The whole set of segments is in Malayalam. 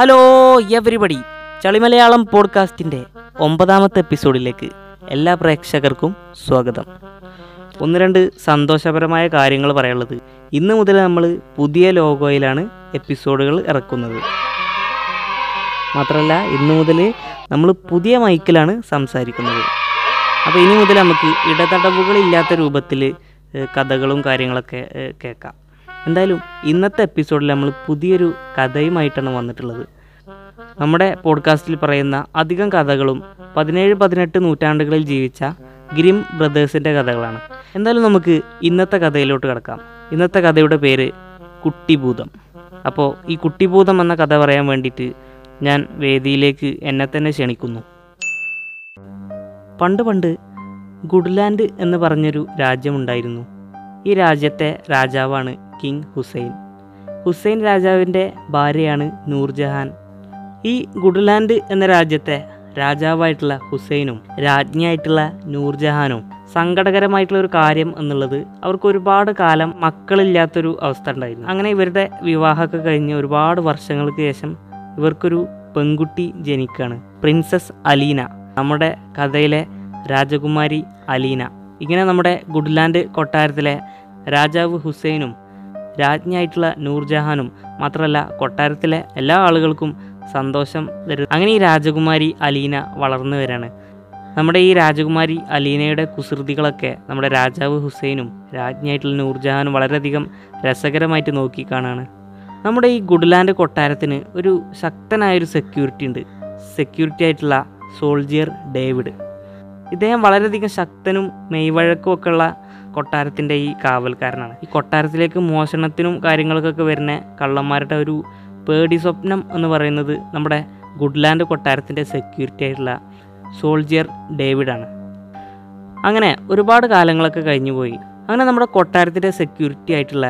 ഹലോ എവരിബഡി ചളിമലയാളം പോഡ്കാസ്റ്റിന്റെ ഒമ്പതാമത്തെ എപ്പിസോഡിലേക്ക് എല്ലാ പ്രേക്ഷകർക്കും സ്വാഗതം. ഒന്ന് രണ്ട് സന്തോഷപരമായ കാര്യങ്ങൾ പറയാനുള്ളത്. ഇന്ന് മുതൽ നമ്മൾ പുതിയ ലോഗോയിലാണ് എപ്പിസോഡുകൾ ഇറക്കുന്നത്. മാത്രമല്ല ഇന്ന് മുതൽ നമ്മൾ പുതിയ മൈക്കിലാണ് സംസാരിക്കുന്നത്. അപ്പോൾ ഇനി മുതൽ നമുക്ക് ഇടതടവുകളില്ലാത്ത രൂപത്തിൽ കഥകളും കാര്യങ്ങളൊക്കെ കേൾക്കാം. എന്തായാലും ഇന്നത്തെ എപ്പിസോഡിൽ നമ്മൾ പുതിയൊരു കഥയുമായിട്ടാണ് വന്നിട്ടുള്ളത്. നമ്മുടെ പോഡ്കാസ്റ്റിൽ പറയുന്ന അധികം കഥകളും പതിനേഴ് പതിനെട്ട് നൂറ്റാണ്ടുകളിൽ ജീവിച്ച ഗ്രിം ബ്രദേഴ്സിന്റെ കഥകളാണ്. എന്തായാലും നമുക്ക് ഇന്നത്തെ കഥയിലോട്ട് കിടക്കാം. ഇന്നത്തെ കഥയുടെ പേര് കുട്ടിഭൂതം. അപ്പോൾ ഈ കുട്ടിഭൂതം എന്ന കഥ പറയാൻ വേണ്ടിയിട്ട് ഞാൻ വേദിയിലേക്ക് എന്നെ തന്നെ ക്ഷണിക്കുന്നു. പണ്ട് പണ്ട് ഗുഡ്ലാൻഡ് എന്ന് പറഞ്ഞൊരു രാജ്യമുണ്ടായിരുന്നു. ഈ രാജ്യത്തെ രാജാവാണ് കിങ് ഹുസൈൻ. ഹുസൈൻ രാജാവിന്റെ ഭാര്യയാണ് നൂർജഹാൻ. ഈ ഗുഡ്ലാൻഡ് എന്ന രാജ്യത്തെ രാജാവായിട്ടുള്ള ഹുസൈനും രാജ്ഞിയായിട്ടുള്ള നൂർജഹാനും സങ്കടകരമായിട്ടുള്ള ഒരു കാര്യം എന്നുള്ളത് അവർക്ക് ഒരുപാട് കാലം മക്കളില്ലാത്തൊരു അവസ്ഥ ഉണ്ടായിരുന്നു. അങ്ങനെ ഇവരുടെ വിവാഹമൊക്കെ കഴിഞ്ഞ് ഒരുപാട് വർഷങ്ങൾക്ക് ശേഷം ഇവർക്കൊരു പെൺകുട്ടി ജനിക്കുകയാണ് പ്രിൻസസ് അലീന. നമ്മുടെ കഥയിലെ രാജകുമാരി അലീന. ഇങ്ങനെ നമ്മുടെ ഗുഡ്ലാൻഡ് കൊട്ടാരത്തിലെ രാജാവ് ഹുസൈനും രാജ്ഞിയായിട്ടുള്ള നൂർജഹാനും മാത്രമല്ല കൊട്ടാരത്തിലെ എല്ലാ ആളുകൾക്കും സന്തോഷം തരുന്നു അങ്ങനെ ഈ രാജകുമാരി അലീന വളർന്നു വരാണ്. നമ്മുടെ ഈ രാജകുമാരി അലീനയുടെ കുസൃതികളൊക്കെ നമ്മുടെ രാജാവ് ഹുസൈനും രാജ്ഞിയായിട്ടുള്ള നൂർജഹാനും വളരെയധികം രസകരമായിട്ട് നോക്കിക്കാണാണ്. നമ്മുടെ ഈ ഗുഡ്ലാൻഡ് കൊട്ടാരത്തിന് ഒരു ശക്തനായൊരു സെക്യൂരിറ്റി ഉണ്ട്. സെക്യൂരിറ്റി ആയിട്ടുള്ള സോൾജിയർ ഡേവിഡ്. ഇദ്ദേഹം വളരെയധികം ശക്തനും മെയ്വഴക്കും കൊട്ടാരത്തിന്റെ ഈ കാവൽക്കാരനാണ്. ഈ കൊട്ടാരത്തിലേക്ക് മോഷണത്തിനും കാര്യങ്ങൾക്കൊക്കെ വരുന്ന കള്ളന്മാരുടെ ഒരു പേടി സ്വപ്നം എന്ന് പറയുന്നത് നമ്മുടെ ഗുഡ്ലാൻഡ് കൊട്ടാരത്തിന്റെ സെക്യൂരിറ്റി ആയിട്ടുള്ള സോൾജിയർ ഡേവിഡാണ്. അങ്ങനെ ഒരുപാട് കാലങ്ങളൊക്കെ കഴിഞ്ഞു പോയി. അങ്ങനെ നമ്മുടെ കൊട്ടാരത്തിന്റെ സെക്യൂരിറ്റി ആയിട്ടുള്ള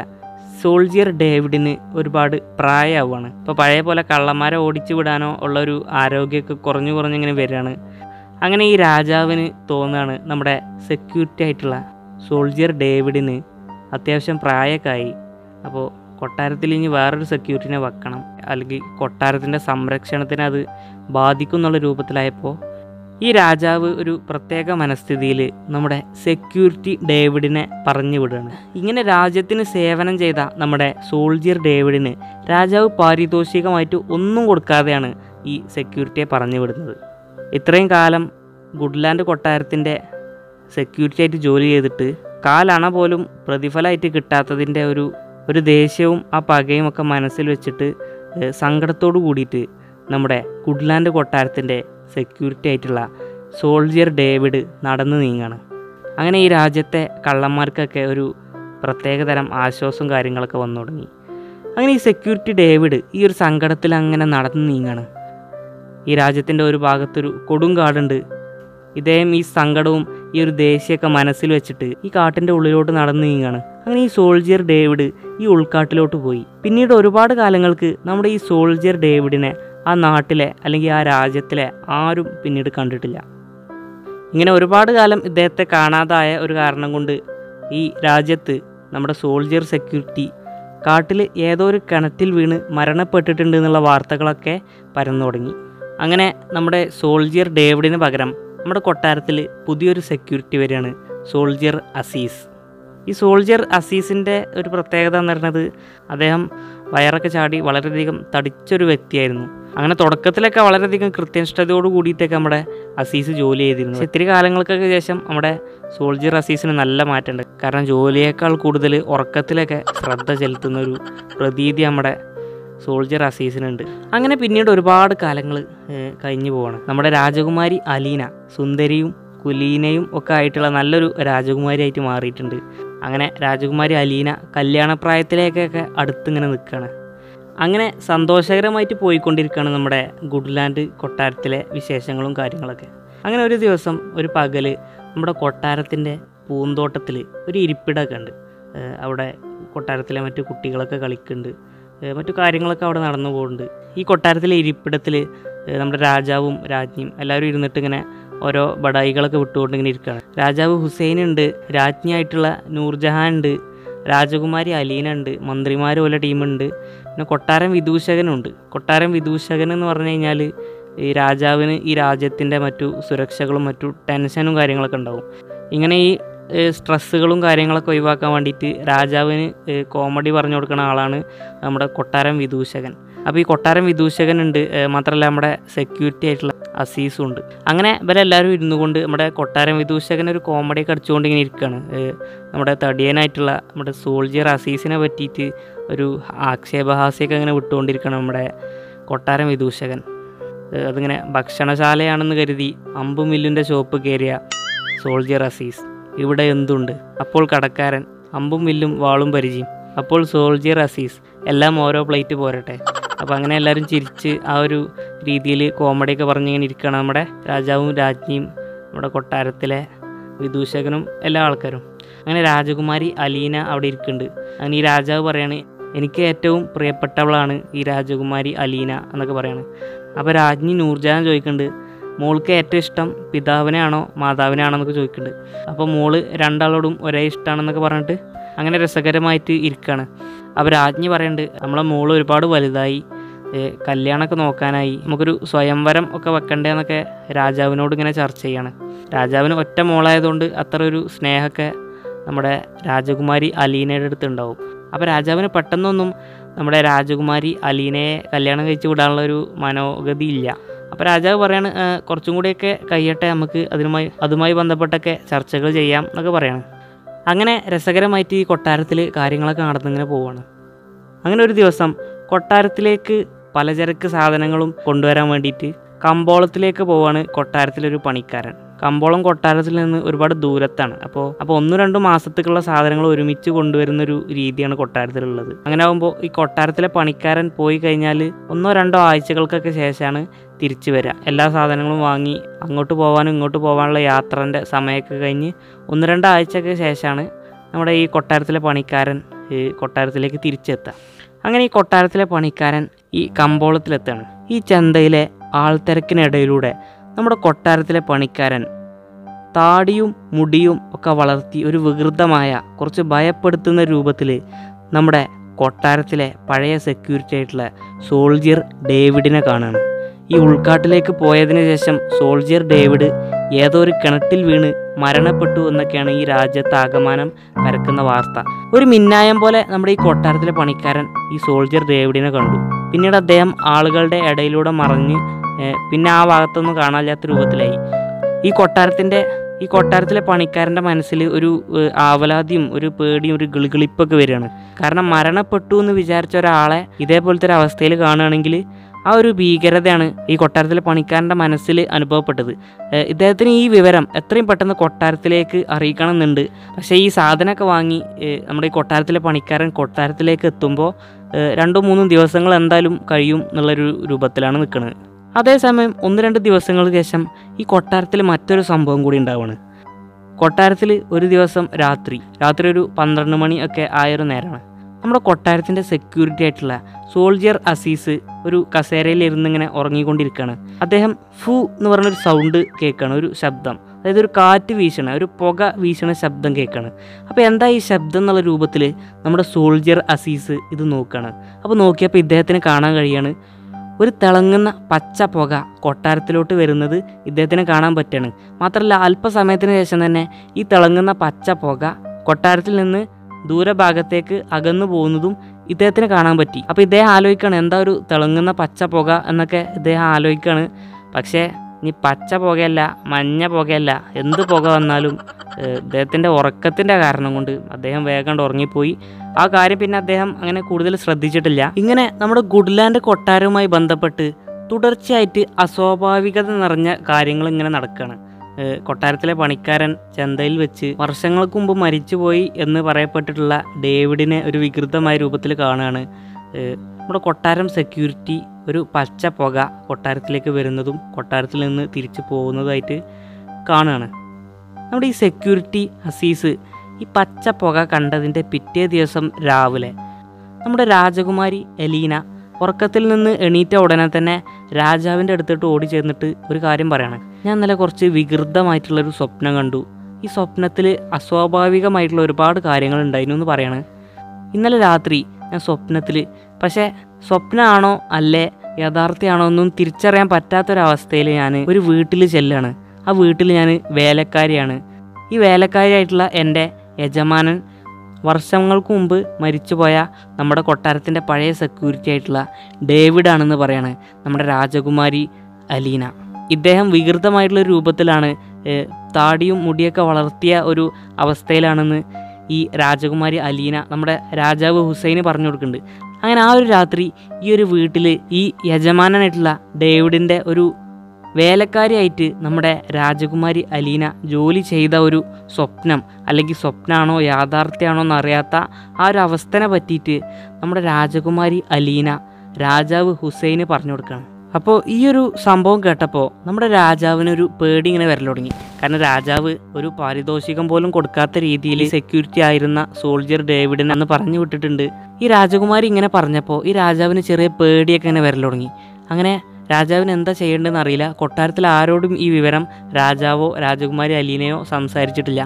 സോൾജിയർ ഡേവിഡിന് ഒരുപാട് പ്രായമാവുകയാണ്. ഇപ്പോൾ പഴയ പോലെ കള്ളന്മാരെ ഓടിച്ചു വിടാനോ ഉള്ള ഒരു ആരോഗ്യമൊക്കെ കുറഞ്ഞു കുറഞ്ഞിങ്ങനെ വരികയാണ്. അങ്ങനെ ഈ രാജാവിന് തോന്നുകയാണ് നമ്മുടെ സെക്യൂരിറ്റി ആയിട്ടുള്ള സോൾജിയർ ഡേവിഡിന് അത്യാവശ്യം പ്രായക്കായി. അപ്പോൾ കൊട്ടാരത്തിൽ ഇനി വേറൊരു സെക്യൂരിറ്റിനെ വെക്കണം. അല്ലെങ്കിൽ കൊട്ടാരത്തിന്റെ സംരക്ഷണത്തിന് അത് ബാധിക്കും എന്നുള്ള രൂപത്തിലായപ്പോൾ ഈ രാജാവ് ഒരു പ്രത്യേക മനസ്ഥിതിയിൽ നമ്മുടെ സെക്യൂരിറ്റി ഡേവിഡിനെ പറഞ്ഞു വിടുകയാണ്. ഇങ്ങനെ രാജ്യത്തിന് സേവനം ചെയ്ത നമ്മുടെ സോൾജിയർ ഡേവിഡിന് രാജാവ് പാരിതോഷികമായിട്ട് ഒന്നും കൊടുക്കാതെയാണ് ഈ സെക്യൂരിറ്റിയെ പറഞ്ഞു വിടുന്നത്. ഇത്രയും കാലം ഗുഡ്ലാൻഡ് കൊട്ടാരത്തിന്റെ സെക്യൂരിറ്റി ആയിട്ട് ജോലി ചെയ്തിട്ട് കാലണ പോലും പ്രതിഫലമായിട്ട് കിട്ടാത്തതിന്റെ ഒരു ഒരു ദേഷ്യവും ആ പകയും ഒക്കെ മനസ്സിൽ വെച്ചിട്ട് സങ്കടത്തോടു കൂടിയിട്ട് നമ്മുടെ കുഡ്ലാൻഡ് കൊട്ടാരത്തിന്റെ സെക്യൂരിറ്റി ആയിട്ടുള്ള സോൾജിയർ ഡേവിഡ് നടന്നു നീങ്ങാണ്. അങ്ങനെ ഈ രാജ്യത്തെ കള്ളന്മാർക്കൊക്കെ ഒരു പ്രത്യേകതരം ആശ്വാസവും കാര്യങ്ങളൊക്കെ വന്നു തുടങ്ങി. അങ്ങനെ ഈ സെക്യൂരിറ്റി ഡേവിഡ് ഈ ഒരു സങ്കടത്തിൽ അങ്ങനെ നടന്നു നീങ്ങാണ്. ഈ രാജ്യത്തിന്റെ ഒരു ഭാഗത്തൊരു കൊടുങ്കാടുണ്ട്. ഇദ്ദേഹം ഈ സങ്കടവും ഈ ഒരു ദേശിയൊക്കെ മനസ്സിൽ വെച്ചിട്ട് ഈ കാട്ടിന്റെ ഉള്ളിലോട്ട് നടന്നു നീങ്ങാണ്. അങ്ങനെ ഈ സോൾജിയർ ഡേവിഡ് ഈ ഉൾക്കാട്ടിലോട്ട് പോയി. പിന്നീട് ഒരുപാട് കാലങ്ങൾക്ക് നമ്മുടെ ഈ സോൾജിയർ ഡേവിഡിനെ ആ നാട്ടിലെ അല്ലെങ്കിൽ ആ രാജ്യത്തിലെ ആരും പിന്നീട് കണ്ടിട്ടില്ല. ഇങ്ങനെ ഒരുപാട് കാലം ഇദ്ദേഹത്തെ കാണാതായ ഒരു കാരണം കൊണ്ട് ഈ രാജ്യത്ത് നമ്മുടെ സോൾജിയർ സെക്യൂരിറ്റി കാട്ടിൽ ഏതോ ഒരു കിണറ്റിൽ വീണ് മരണപ്പെട്ടിട്ടുണ്ട് എന്നുള്ള വാർത്തകളൊക്കെ പരന്നു തുടങ്ങി. അങ്ങനെ നമ്മുടെ സോൾജിയർ ഡേവിഡിന് പകരം നമ്മുടെ കൊട്ടാരത്തിൽ പുതിയൊരു സെക്യൂരിറ്റി വരികയാണ് സോൾജിയർ അസീസ് ഈ സോൾജിയർ അസീസിന്റെ ഒരു പ്രത്യേകത എന്ന് പറയുന്നത് അദ്ദേഹം വയറൊക്കെ ചാടി വളരെയധികം തടിച്ചൊരു വ്യക്തിയായിരുന്നു. അങ്ങനെ തുടക്കത്തിലൊക്കെ വളരെയധികം കൃത്യനിഷ്ഠതയോട് കൂടിയിട്ടൊക്കെ നമ്മുടെ അസീസ് ജോലി ചെയ്തിരുന്നു. ഇത്തിരി കാലങ്ങൾക്കൊക്കെ ശേഷം നമ്മുടെ സോൾജിയർ അസീസിന് നല്ല മാറ്റമുണ്ട്. കാരണം ജോലിയേക്കാൾ കൂടുതൽ ഉറക്കത്തിലൊക്കെ ശ്രദ്ധ ചെലുത്തുന്ന ഒരു പ്രതീതി നമ്മുടെ സോൾജിയർ അസീസിനുണ്ട്. അങ്ങനെ പിന്നീട് ഒരുപാട് കാലങ്ങൾ കഴിഞ്ഞു പോവാണ്. നമ്മുടെ രാജകുമാരി അലീന സുന്ദരിയും കുലീനയും ഒക്കെ ആയിട്ടുള്ള നല്ലൊരു രാജകുമാരിയായിട്ട് മാറിയിട്ടുണ്ട്. അങ്ങനെ രാജകുമാരി അലീന കല്യാണപ്രായത്തിലേക്കൊക്കെ അടുത്തിങ്ങനെ നിൽക്കുകയാണ് അങ്ങനെ സന്തോഷകരമായിട്ട് പോയിക്കൊണ്ടിരിക്കുകയാണ് നമ്മുടെ ഗുഡ്ലാൻഡ് കൊട്ടാരത്തിലെ വിശേഷങ്ങളും കാര്യങ്ങളൊക്കെ. അങ്ങനെ ഒരു ദിവസം ഒരു പകൽ നമ്മുടെ കൊട്ടാരത്തിന്റെ പൂന്തോട്ടത്തിൽ ഒരു ഇരിപ്പിടമൊക്കെ ഉണ്ട്. അവിടെ കൊട്ടാരത്തിലെ മറ്റു കുട്ടികളൊക്കെ കളിക്കുന്നുണ്ട്. മറ്റു കാര്യങ്ങളൊക്കെ അവിടെ നടന്നു പോകുന്നുണ്ട്. ഈ കൊട്ടാരത്തിലെ ഇരിപ്പിടത്തിൽ നമ്മുടെ രാജാവും രാജ്ഞിയും എല്ലാവരും ഇരുന്നിട്ട് ഇങ്ങനെ ഓരോ ബടായികളൊക്കെ വിട്ടുകൊണ്ട് ഇങ്ങനെ ഇരിക്കുകയാണ്. രാജാവ് ഹുസൈൻ ഉണ്ട് രാജ്ഞിയായിട്ടുള്ള നൂർജഹാൻ ഉണ്ട് രാജകുമാരി അലീന ഉണ്ട് മന്ത്രിമാർ പോലെ ടീമുണ്ട് പിന്നെ കൊട്ടാരം വിദൂഷകനുണ്ട് കൊട്ടാരം വിദൂഷകൻ എന്ന് പറഞ്ഞു കഴിഞ്ഞാൽ ഈ രാജാവിന് ഈ രാജ്യത്തിന്റെ മറ്റു സുരക്ഷകളും മറ്റു ടെൻഷനും കാര്യങ്ങളൊക്കെ ഉണ്ടാവും. ഇങ്ങനെ ഈ സ്ട്രെസ്സുകളും കാര്യങ്ങളൊക്കെ ഒഴിവാക്കാൻ വേണ്ടിയിട്ട് രാജാവിന് കോമഡി പറഞ്ഞു കൊടുക്കുന്ന ആളാണ് നമ്മുടെ കൊട്ടാരം വിദൂഷകൻ. അപ്പോൾ ഈ കൊട്ടാരം വിദൂഷകൻ ഉണ്ട് മാത്രമല്ല നമ്മുടെ സെക്യൂരിറ്റി ആയിട്ടുള്ള അസീസും ഉണ്ട്. അങ്ങനെ ഇവരെല്ലാവരും ഇരുന്നു കൊണ്ട് നമ്മുടെ കൊട്ടാരം വിദൂഷകൻ ഒരു കോമഡിയൊക്കെ അടിച്ചുകൊണ്ട് ഇങ്ങനെ ഇരിക്കുകയാണ് നമ്മുടെ തടിയനായിട്ടുള്ള നമ്മുടെ സോൾജിയർ അസീസിനെ പറ്റിയിട്ട് ഒരു ആക്ഷേപഹാസ്യമൊക്കെ അങ്ങനെ വിട്ടുകൊണ്ടിരിക്കണം നമ്മുടെ കൊട്ടാരം വിദൂഷകൻ. അതിങ്ങനെ ഭക്ഷണശാലയാണെന്ന് കരുതി അമ്പുമില്ലിന്റെ ഷോപ്പ് കയറിയ സോൾജിയർ അസീസ്. ഇവിടെ എന്തുണ്ട്? അപ്പോൾ കടക്കാരൻ അമ്പും വില്ലും വാളും പരിചയം. അപ്പോൾ സോൾജിയർ അസീസ് എല്ലാം ഓരോ പ്ലേറ്റ് പോരട്ടെ. അപ്പോൾ അങ്ങനെ എല്ലാവരും ചിരിച്ച് ആ ഒരു രീതിയിൽ കോമഡിയൊക്കെ പറഞ്ഞിങ്ങനെ ഇരിക്കുകയാണ് നമ്മുടെ രാജാവും രാജ്ഞിയും നമ്മുടെ കൊട്ടാരത്തിലെ വിദൂഷകനും എല്ലാ ആൾക്കാരും. അങ്ങനെ രാജകുമാരി അലീന അവിടെ ഇരിക്കുന്നുണ്ട്. അങ്ങനെ ഈ രാജാവ് പറയാണ് എനിക്ക് ഏറ്റവും പ്രിയപ്പെട്ടവളാണ് ഈ രാജകുമാരി അലീന എന്നൊക്കെ പറയാണ്. അപ്പോൾ രാജ്ഞി നൂർജഹാൻ ചോദിക്കുന്നുണ്ട് മോൾക്ക് ഏറ്റവും ഇഷ്ടം പിതാവിനെയാണോ മാതാവിനെയാണോ എന്നൊക്കെ ചോദിക്കുന്നുണ്ട്. അപ്പോൾ മോൾ രണ്ടാളോടും ഒരേ ഇഷ്ടമാണെന്നൊക്കെ പറഞ്ഞിട്ട് അങ്ങനെ രസകരമായിട്ട് ഇരിക്കുകയാണ് അപ്പോൾ രാജ്ഞി പറയുന്നുണ്ട് നമ്മളെ മോൾ ഒരുപാട് വലുതായി കല്യാണമൊക്കെ നോക്കാനായി നമുക്കൊരു സ്വയംവരം ഒക്കെ വെക്കണ്ടേ എന്നൊക്കെ രാജാവിനോട് ഇങ്ങനെ ചർച്ച ചെയ്യാണ്. രാജാവിന് ഒറ്റ മോളായതുകൊണ്ട് അത്ര ഒരു സ്നേഹമൊക്കെ നമ്മുടെ രാജകുമാരി അലീനയുടെ അടുത്ത് ഉണ്ടാവും. അപ്പോൾ രാജാവിന് പെട്ടെന്നൊന്നും നമ്മുടെ രാജകുമാരി അലീനയെ കല്യാണം കഴിച്ചു വിടാനുള്ള ഒരു മനോഗതി ഇല്ല. അപ്പോൾ രാജാവ് പറയാണ് "ആ, കുറച്ചും കൂടിയൊക്കെ കഴിയട്ടെ നമുക്ക് അതിനുമായി അതുമായി ബന്ധപ്പെട്ടൊക്കെ ചർച്ചകൾ ചെയ്യാം എന്നൊക്കെ പറയാണ്. അങ്ങനെ രസകരമായിട്ട് ഈ കൊട്ടാരത്തിൽ കാര്യങ്ങളൊക്കെ നടന്നിങ്ങനെ പോവാണ്. അങ്ങനെ ഒരു ദിവസം കൊട്ടാരത്തിലേക്ക് പലചരക്ക് സാധനങ്ങളും കൊണ്ടുവരാൻ വേണ്ടിയിട്ട് കമ്പോളത്തിലേക്ക് പോവാണ് കൊട്ടാരത്തിലൊരു പണിക്കാരൻ. കമ്പോളം കൊട്ടാരത്തിൽ നിന്ന് ഒരുപാട് ദൂരത്താണ്. അപ്പോൾ അപ്പോൾ ഒന്നു രണ്ടു മാസത്തേക്കുള്ള സാധനങ്ങൾ ഒരുമിച്ച് കൊണ്ടുവരുന്ന ഒരു രീതിയാണ് കൊട്ടാരത്തിലുള്ളത്. അങ്ങനെ ആകുമ്പോൾ ഈ കൊട്ടാരത്തിലെ പണിക്കാരൻ പോയി കഴിഞ്ഞാൽ ഒന്നോ രണ്ടോ ആഴ്ചകൾക്കൊക്കെ ശേഷമാണ് തിരിച്ചു വരിക എല്ലാ സാധനങ്ങളും വാങ്ങി അങ്ങോട്ട് പോകാനും ഇങ്ങോട്ട് പോകാനുള്ള യാത്രന്റെ സമയമൊക്കെ കഴിഞ്ഞ് ഒന്ന് രണ്ടാഴ്ചയ്ക്ക് ശേഷമാണ് നമ്മുടെ ഈ കൊട്ടാരത്തിലെ പണിക്കാരൻ ഈ കൊട്ടാരത്തിലേക്ക് തിരിച്ചെത്തുക അങ്ങനെ ഈ കൊട്ടാരത്തിലെ പണിക്കാരൻ ഈ കമ്പോളത്തിലെത്താണ്. ഈ ചന്തയിലെ ആൾത്തിരക്കിനിടയിലൂടെ നമ്മുടെ കൊട്ടാരത്തിലെ പണിക്കാരൻ താടിയും മുടിയും ഒക്കെ വളർത്തി ഒരു വികൃതമായ കുറച്ച് ഭയപ്പെടുത്തുന്ന രൂപത്തിൽ നമ്മുടെ കൊട്ടാരത്തിലെ പഴയ സെക്യൂരിറ്റി ആയിട്ടുള്ള സോൾജിയർ ഡേവിഡിനെ കാണുകയാണ് ഈ ഉൾക്കാട്ടിലേക്ക് പോയതിനു ശേഷം സോൾജിയർ ഡേവിഡ് ഏതോ ഒരു കിണറ്റിൽ വീണ് മരണപ്പെട്ടു എന്നൊക്കെയാണ് ഈ രാജ്യത്ത് ആകമാനം പരക്കുന്ന വാർത്ത. ഒരു മിന്നായം പോലെ നമ്മുടെ ഈ കൊട്ടാരത്തിലെ പണിക്കാരൻ ഈ സോൾജിയർ ഡേവിഡിനെ കണ്ടു. പിന്നീട് അദ്ദേഹം ആളുകളുടെ ഇടയിലൂടെ മറിഞ്ഞ് പിന്നെ ആ ഭാഗത്തൊന്നും കാണാനില്ലാത്ത രൂപത്തിലായി. ഈ കൊട്ടാരത്തിന്റെ ഈ കൊട്ടാരത്തിലെ പണിക്കാരന്റെ മനസ്സിൽ ഒരു ആവലാതിയും ഒരു പേടിയും ഒരു ഗിളിഗിളിപ്പൊക്കെ വരികയാണ്. കാരണം മരണപ്പെട്ടു എന്ന് വിചാരിച്ച ഒരാളെ ഇതേപോലത്തെ ഒരു അവസ്ഥയിൽ കാണുകയാണെങ്കിൽ ആ ഒരു ഭീകരതയാണ് ഈ കൊട്ടാരത്തിലെ പണിക്കാരന്റെ മനസ്സിൽ അനുഭവപ്പെട്ടത്. ഇദ്ദേഹത്തിന് ഈ വിവരം എത്രയും പെട്ടെന്ന് കൊട്ടാരത്തിലേക്ക് അറിയിക്കണമെന്നുണ്ട്. പക്ഷേ ഈ സാധനമൊക്കെ വാങ്ങി നമ്മുടെ ഈ കൊട്ടാരത്തിലെ പണിക്കാരൻ കൊട്ടാരത്തിലേക്ക് എത്തുമ്പോൾ രണ്ടോ മൂന്നോ ദിവസങ്ങൾ എന്തായാലും കഴിയും എന്നുള്ളൊരു രൂപത്തിലാണ് നിൽക്കുന്നത്. അതേസമയം ഒന്ന് രണ്ട് ദിവസങ്ങൾക്ക് ശേഷം ഈ കൊട്ടാരത്തിൽ മറ്റൊരു സംഭവം കൂടി ഉണ്ടാവുകയാണ് കൊട്ടാരത്തിൽ ഒരു ദിവസം രാത്രി രാത്രി ഒരു പന്ത്രണ്ട് മണി ഒക്കെ ആയൊരു നേരമാണ്. നമ്മുടെ കൊട്ടാരത്തിന്റെ സെക്യൂരിറ്റി ആയിട്ടുള്ള സോൾജിയർ അസീസ് ഒരു കസേരയിൽ ഇരുന്ന് ഇങ്ങനെ ഉറങ്ങിക്കൊണ്ടിരിക്കുകയാണ്. അദ്ദേഹം ഫു എന്ന് പറഞ്ഞൊരു സൗണ്ട് കേൾക്കുകയാണ് ഒരു ശബ്ദം. അതായത് ഒരു കാറ്റ് വീശണ ഒരു പുക വീശണ ശബ്ദം കേൾക്കുകയാണ്. അപ്പോൾ എന്താ ഈ ശബ്ദം എന്നുള്ള രൂപത്തിൽ നമ്മുടെ സോൾജിയർ അസീസ് ഇത് നോക്കുകയാണ്. അപ്പോൾ നോക്കിയപ്പോൾ ഇദ്ദേഹത്തിന് കാണാൻ കഴിയാണ് ഒരു തിളങ്ങുന്ന പച്ച പുക കൊട്ടാരത്തിലോട്ട് വരുന്നത് ഇദ്ദേഹത്തിന് കാണാൻ പറ്റുകയാണ്. മാത്രമല്ല അല്പസമയത്തിന് ശേഷം തന്നെ ഈ തിളങ്ങുന്ന പച്ച പുക കൊട്ടാരത്തിൽ നിന്ന് ദൂരഭാഗത്തേക്ക് അകന്നു പോകുന്നതും ഇദ്ദേഹത്തിന് കാണാൻ പറ്റി. അപ്പോൾ ഇദ്ദേഹം ആലോചിക്കുകയാണ് എന്താ ഒരു തിളങ്ങുന്ന പച്ച പുക എന്നൊക്കെ ഇദ്ദേഹം ആലോചിക്കുകയാണ്. പക്ഷേ ഇനി പച്ച പുകയല്ല മഞ്ഞ പുകയല്ല എന്ത് പുക വന്നാലും ഇദ്ദേഹത്തിന്റെ ഉറക്കത്തിന്റെ കാരണം കൊണ്ട് അദ്ദേഹം വേഗം ഉറങ്ങിപ്പോയി. ആ കാര്യം പിന്നെ അദ്ദേഹം അങ്ങനെ കൂടുതൽ ശ്രദ്ധിച്ചിട്ടില്ല. ഇങ്ങനെ നമ്മുടെ ഗുഡ്ലാൻഡ് കൊട്ടാരവുമായി ബന്ധപ്പെട്ട് തുടർച്ചയായിട്ട് അസ്വാഭാവികത നിറഞ്ഞ കാര്യങ്ങൾ ഇങ്ങനെ നടക്കുകയാണ് കൊട്ടാരത്തിലെ പണിക്കാരൻ ചന്തയിൽ വെച്ച് വർഷങ്ങൾക്ക് മുമ്പ് മരിച്ചുപോയി എന്ന് പറയപ്പെട്ടിട്ടുള്ള ഡേവിഡിനെ ഒരു വികൃതമായ രൂപത്തിൽ കാണുകയാണ്. നമ്മുടെ കൊട്ടാരം സെക്യൂരിറ്റി ഒരു പച്ച പുക കൊട്ടാരത്തിലേക്ക് വരുന്നതും കൊട്ടാരത്തിൽ നിന്ന് തിരിച്ചു പോകുന്നതായിട്ട് കാണുകയാണ്. നമ്മുടെ ഈ സെക്യൂരിറ്റി അസീസ് ഈ പച്ച പുക കണ്ടതിന്റെ പിറ്റേ ദിവസം രാവിലെ നമ്മുടെ രാജകുമാരി എലീന ഉറക്കത്തിൽ നിന്ന് എണീറ്റ ഉടനെ തന്നെ രാജാവിന്റെ അടുത്തിട്ട് ഓടി ചേർന്നിട്ട് ഒരു കാര്യം പറയാണ്. ഞാൻ ഇന്നലെ കുറച്ച് വികൃതമായിട്ടുള്ളൊരു സ്വപ്നം കണ്ടു. ഈ സ്വപ്നത്തിൽ അസ്വാഭാവികമായിട്ടുള്ള ഒരുപാട് കാര്യങ്ങൾ ഉണ്ടായിരുന്നു എന്ന് പറയാണ്. ഇന്നലെ രാത്രി ഞാൻ സ്വപ്നത്തിൽ പക്ഷേ സ്വപ്നമാണോ അല്ലേ യഥാർത്ഥമാണോ ഒന്നും തിരിച്ചറിയാൻ പറ്റാത്തൊരവസ്ഥയിൽ ഞാൻ ഒരു വീട്ടിൽ ചെല്ലാണ്. ആ വീട്ടിൽ ഞാൻ വേലക്കാരിയാണ്. ഈ വേലക്കാരിയായിട്ടുള്ള എന്റെ യജമാനൻ വർഷങ്ങൾക്ക് മുമ്പ് മരിച്ചുപോയ നമ്മുടെ കൊട്ടാരത്തിന്റെ പഴയ സെക്യൂരിറ്റി ആയിട്ടുള്ള ഡേവിഡ് ആണെന്ന് പറയാണ് നമ്മുടെ രാജകുമാരി അലീന. ഇദ്ദേഹം വികൃതമായിട്ടുള്ള രൂപത്തിലാണ് താടിയും മുടിയൊക്കെ വളർത്തിയ ഒരു അവസ്ഥയിലാണെന്ന് ഈ രാജകുമാരി അലീന നമ്മുടെ രാജാവ് ഹുസൈന് പറഞ്ഞു കൊടുക്കുന്നുണ്ട്. അങ്ങനെ ആ ഒരു രാത്രി ഈ ഒരു വീട്ടിൽ ഈ യജമാനായിട്ടുള്ള ഡേവിഡിന്റെ ഒരു വേലക്കാരിയായിട്ട് നമ്മുടെ രാജകുമാരി അലീന ജോലി ചെയ്ത ഒരു സ്വപ്നം അല്ലെങ്കിൽ സ്വപ്നമാണോ യാഥാർത്ഥ്യമാണോ എന്നറിയാത്ത ആ ഒരു അവസ്ഥനെ പറ്റിയിട്ട് നമ്മുടെ രാജകുമാരി അലീന രാജാവ് ഹുസൈന് പറഞ്ഞു കൊടുക്കുകയാണ്. അപ്പോൾ ഈ ഒരു സംഭവം കേട്ടപ്പോൾ നമ്മുടെ രാജാവിനൊരു പേടി ഇങ്ങനെ വരൽ തുടങ്ങി. കാരണം രാജാവ് ഒരു പാരിതോഷികം പോലും കൊടുക്കാത്ത രീതിയിൽ സെക്യൂരിറ്റി ആയിരുന്ന സോൾജിയർ ഡേവിഡിനെ എന്ന് പറഞ്ഞു വിട്ടിട്ടുണ്ട്. ഈ രാജകുമാരി ഇങ്ങനെ പറഞ്ഞപ്പോൾ ഈ രാജാവിന് ചെറിയ പേടിയൊക്കെ ഇങ്ങനെ വരൽ തുടങ്ങി. അങ്ങനെ രാജാവിന് എന്താ ചെയ്യേണ്ടതെന്ന് അറിയില്ല. കൊട്ടാരത്തിൽ ആരോടും ഈ വിവരം രാജാവോ രാജകുമാരി അലീനയോ സംസാരിച്ചിട്ടില്ല.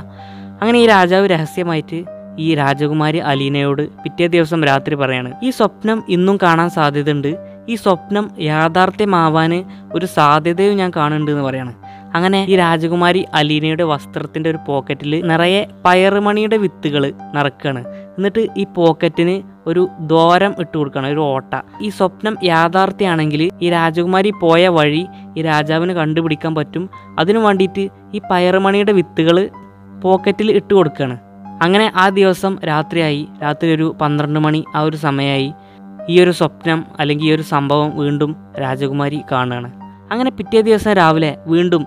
അങ്ങനെ ഈ രാജാവ് രഹസ്യമായിട്ട് ഈ രാജകുമാരി അലീനയോട് പിറ്റേ ദിവസം രാത്രി പറയാണ് ഈ സ്വപ്നം ഇന്നും കാണാൻ സാധ്യതയുണ്ട്. ഈ സ്വപ്നം യാഥാർത്ഥ്യമാവാൻ ഒരു സാധ്യതയും ഞാൻ കാണുന്നുണ്ട് എന്ന് പറയാണ്. അങ്ങനെ ഈ രാജകുമാരി അലീനയുടെ വസ്ത്രത്തിന്റെ ഒരു പോക്കറ്റിൽ നിറയെ പയറുമണിയുടെ വിത്തുകൾ നിറക്കുകയാണ് എന്നിട്ട് ഈ പോക്കറ്റിന് ഒരു ദ്വാരം ഇട്ട് കൊടുക്കണം ഒരു ഓട്ട. ഈ സ്വപ്നം യാഥാർത്ഥ്യമാണെങ്കിൽ ഈ രാജകുമാരി പോയ വഴി ഈ രാജാവിന് കണ്ടുപിടിക്കാൻ പറ്റും. അതിനു വേണ്ടിയിട്ട് ഈ പയറുമണിയുടെ വിത്തുകൾ പോക്കറ്റിൽ ഇട്ട് കൊടുക്കുകയാണ് അങ്ങനെ ആ ദിവസം രാത്രിയായി. രാത്രി ഒരു പന്ത്രണ്ട് മണി ആ ഒരു സമയമായി. ഈ ഒരു സ്വപ്നം അല്ലെങ്കിൽ ഈ ഒരു സംഭവം വീണ്ടും രാജകുമാരി കാണുകയാണ്. അങ്ങനെ പിറ്റേ ദിവസം രാവിലെ വീണ്ടും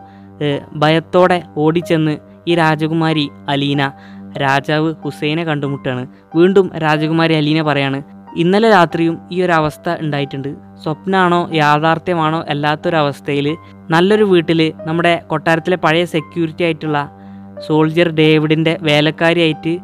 ഭയത്തോടെ ഓടിച്ചെന്ന് ഈ രാജകുമാരി അലീന രാജാവ് ഹുസൈനെ കണ്ടുമുട്ടാണ് വീണ്ടും രാജകുമാരി അലീന പറയാണ് ഇന്നലെ രാത്രിയും ഈ ഒരു അവസ്ഥ ഉണ്ടായിട്ടുണ്ട്. സ്വപ്നമാണോ യാഥാർത്ഥ്യമാണോ അല്ലാത്തൊരവസ്ഥയിൽ നല്ലൊരു വീട്ടിൽ നമ്മുടെ കൊട്ടാരത്തിലെ പഴയ സെക്യൂരിറ്റി ആയിട്ടുള്ള സോൾജിയർ ഡേവിഡിന്റെ വേലക്കാരിയായിട്ട്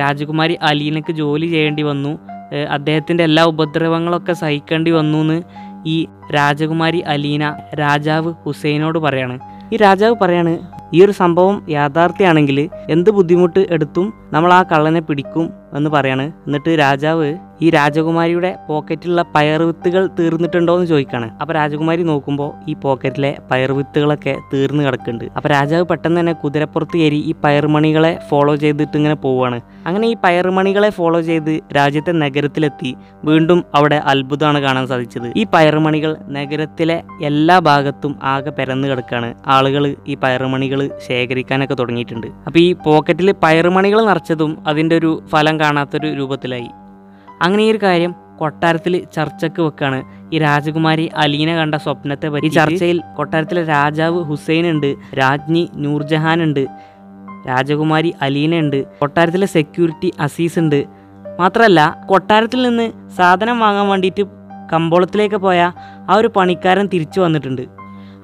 രാജകുമാരി അലീനക്ക് ജോലി ചെയ്യേണ്ടി വന്നു. അദ്ദേഹത്തിന്റെ എല്ലാ ഉപദ്രവങ്ങളൊക്കെ സഹിക്കേണ്ടി വന്നു എന്ന് ഈ രാജകുമാരി അലീന രാജാവ് ഹുസൈനോട് പറയാണ്. ഈ രാജാവ് പറയാണ് ഈ ഒരു സംഭവം യാഥാർത്ഥ്യമാണെങ്കിൽ എന്ത് ബുദ്ധിമുട്ട് എടുത്തും നമ്മൾ ആ കള്ളനെ പിടിക്കും എന്ന് പറയാണ്. എന്നിട്ട് രാജാവ് ഈ രാജകുമാരിയുടെ പോക്കറ്റിലുള്ള പയറുവിത്തുകൾ തീർന്നിട്ടുണ്ടോ എന്ന് ചോദിക്കാണ്. അപ്പോൾ രാജകുമാരി നോക്കുമ്പോൾ ഈ പോക്കറ്റിലെ പയറുവിത്തുകളൊക്കെ തീർന്നു കിടക്കുന്നുണ്ട്. അപ്പോൾ രാജാവ് പെട്ടെന്ന് തന്നെ കുതിരപ്പുറത്ത് കയറി ഈ പയർമണികളെ ഫോളോ ചെയ്തിട്ട് ഇങ്ങനെ പോവുകയാണ് അങ്ങനെ ഈ പയർമണികളെ ഫോളോ ചെയ്ത് രാജ്യത്തെ നഗരത്തിലെത്തി വീണ്ടും അവിടെ അത്ഭുതമാണ് കാണാൻ സാധിച്ചത്. ഈ പയർമണികൾ നഗരത്തിലെ എല്ലാ ഭാഗത്തും ആകെ പരന്നു കിടക്കുകയാണ് ആളുകൾ ഈ ശേഖരിക്കാനൊക്കെ തുടങ്ങിയിട്ടുണ്ട്. അപ്പോൾ ഈ പോക്കറ്റിൽ പയറുമണികൾ നിറച്ചതും അതിന്റെ ഒരു ഫലം കാണാത്തൊരു രൂപത്തിലായി. അങ്ങനെ ഈ ഒരു കാര്യം കൊട്ടാരത്തിൽ ചർച്ചയ്ക്ക് വെക്കാണ്. ഈ രാജകുമാരി അലീന കണ്ട സ്വപ്നത്തെ പറ്റി ചർച്ചയിൽ കൊട്ടാരത്തിലെ രാജാവ് ഹുസൈൻ ഉണ്ട് രാജ്ഞി നൂർജഹാൻ ഉണ്ട് രാജകുമാരി അലീന ഉണ്ട് കൊട്ടാരത്തിലെ സെക്യൂരിറ്റി അസീസ് ഉണ്ട് മാത്രമല്ല കൊട്ടാരത്തിൽ നിന്ന് സാധനം വാങ്ങാൻ വേണ്ടിയിട്ട് കമ്പോളത്തിലേക്ക് പോയ ആ ഒരു പണിക്കാരൻ തിരിച്ചു വന്നിട്ടുണ്ട്.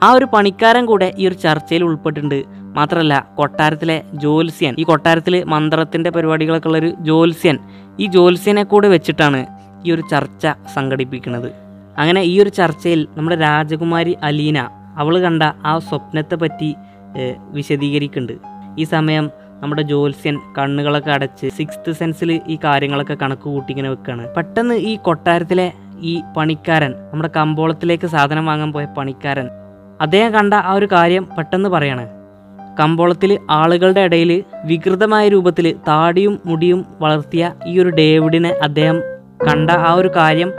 ആ ഒരു പണിക്കാരൻ കൂടെ ഈ ഒരു ചർച്ചയിൽ ഉൾപ്പെട്ടിട്ടുണ്ട്. മാത്രമല്ല കൊട്ടാരത്തിലെ ജോത്സ്യൻ ഈ കൊട്ടാരത്തിൽ മന്ത്രത്തിന്റെ പരിപാടികളൊക്കെ ഉള്ളൊരു ജോത്സ്യൻ ഈ ജോത്സ്യനെ കൂടെ വെച്ചിട്ടാണ് ഈ ഒരു ചർച്ച സംഘടിപ്പിക്കുന്നത്. അങ്ങനെ ഈ ഒരു ചർച്ചയിൽ നമ്മുടെ രാജകുമാരി അലീന അവൾ കണ്ട ആ സ്വപ്നത്തെ പറ്റി വിശദീകരിക്കുന്നുണ്ട്. ഈ സമയം നമ്മുടെ ജോത്സ്യൻ കണ്ണുകളൊക്കെ അടച്ച് സിക്സ്ത് സെൻസിൽ ഈ കാര്യങ്ങളൊക്കെ കണക്ക് കൂട്ടി ഇങ്ങനെ വെക്കുകയാണ് പെട്ടെന്ന് ഈ കൊട്ടാരത്തിലെ ഈ പണിക്കാരൻ നമ്മുടെ കമ്പോളത്തിലേക്ക് സാധനം വാങ്ങാൻ പോയ പണിക്കാരൻ അദ്ദേഹം കണ്ട ആ ഒരു കാര്യം പെട്ടെന്ന് പറയാണ്. കമ്പോളത്തിൽ ആളുകളുടെ ഇടയിൽ വികൃതമായ രൂപത്തിൽ താടിയും മുടിയും വളർത്തിയ ഈ ഒരു ഡേവിഡിനെ അദ്ദേഹം കണ്ട ആ ഒരു കാര്യം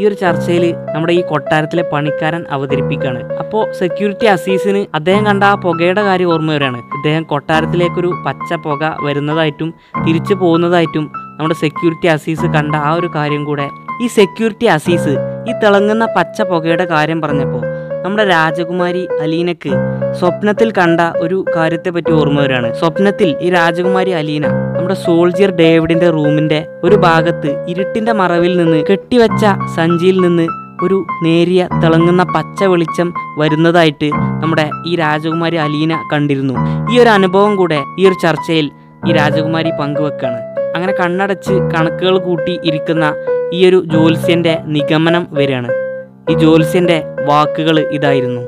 ഈ ഒരു ചർച്ചയിൽ നമ്മുടെ ഈ കൊട്ടാരത്തിലെ പണിക്കാരൻ അവതരിപ്പിക്കുകയാണ്. അപ്പോൾ സെക്യൂരിറ്റി അസീസിന് അദ്ദേഹം കണ്ട ആ പുകയുടെ കാര്യം ഓർമ്മ വരികയാണ്. ഇദ്ദേഹം കൊട്ടാരത്തിലേക്കൊരു പച്ച പുക വരുന്നതായിട്ടും തിരിച്ചു പോകുന്നതായിട്ടും നമ്മുടെ സെക്യൂരിറ്റി അസീസ് കണ്ട ആ ഒരു കാര്യം കൂടെ. ഈ സെക്യൂരിറ്റി അസീസ് ഈ തിളങ്ങുന്ന പച്ച പുകയുടെ കാര്യം പറഞ്ഞപ്പോൾ നമ്മുടെ രാജകുമാരി അലീനക്ക് സ്വപ്നത്തിൽ കണ്ട ഒരു കാര്യത്തെ പറ്റി ഓർമ്മ വരികയാണ് സ്വപ്നത്തിൽ ഈ രാജകുമാരി അലീന നമ്മുടെ സോൾജിയർ ഡേവിഡിന്റെ റൂമിന്റെ ഒരു ഭാഗത്ത് ഇരുട്ടിന്റെ മറവിൽ നിന്ന് കെട്ടിവെച്ച സഞ്ചിയിൽ നിന്ന് ഒരു നേരിയ തിളങ്ങുന്ന പച്ച വെളിച്ചം വരുന്നതായിട്ട് നമ്മുടെ ഈ രാജകുമാരി അലീന കണ്ടിരുന്നു. ഈ ഒരു അനുഭവം കൂടെ ഈ ഒരു ചർച്ചയിൽ ഈ രാജകുമാരി പങ്കുവെക്കാണ്. അങ്ങനെ കണ്ണടച്ച് കണക്കുകൾ കൂട്ടി ഇരിക്കുന്ന ഈ ഒരു ജ്യോത്സ്യന്റെ നിഗമനം വരികയാണ് ഈ ജ്യോത്സ്യന്റെ വാക്കുകൾ ഇതായിരുന്നു.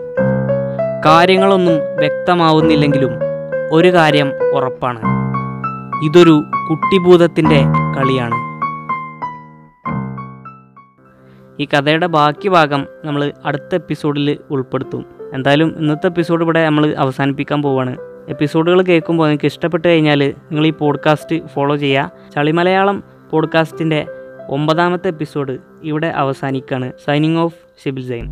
കാര്യങ്ങളൊന്നും വ്യക്തമാവുന്നില്ലെങ്കിലും ഒരു കാര്യം ഉറപ്പാണ്. ഇതൊരു കുട്ടിഭൂതത്തിന്റെ കളിയാണ്. ഈ കഥയുടെ ബാക്കി ഭാഗം നമ്മൾ അടുത്ത എപ്പിസോഡിൽ ഉൾപ്പെടുത്തും. എന്തായാലും ഇന്നത്തെ എപ്പിസോഡ് ഇവിടെ നമ്മൾ അവസാനിപ്പിക്കാൻ പോവാണ്. എപ്പിസോഡുകൾ കേൾക്കുമ്പോൾ നിങ്ങൾക്ക് ഇഷ്ടപ്പെട്ട് കഴിഞ്ഞാൽ നിങ്ങൾ ഈ പോഡ്കാസ്റ്റ് ഫോളോ ചെയ്യുക. ചളി മലയാളം പോഡ്കാസ്റ്റിന്റെ ഒമ്പതാമത്തെ എപ്പിസോഡ് ഇവിടെ അവസാനിക്കുകയാണ് സൈനിങ് ഓഫ് ഷിബിൽ സൈൻ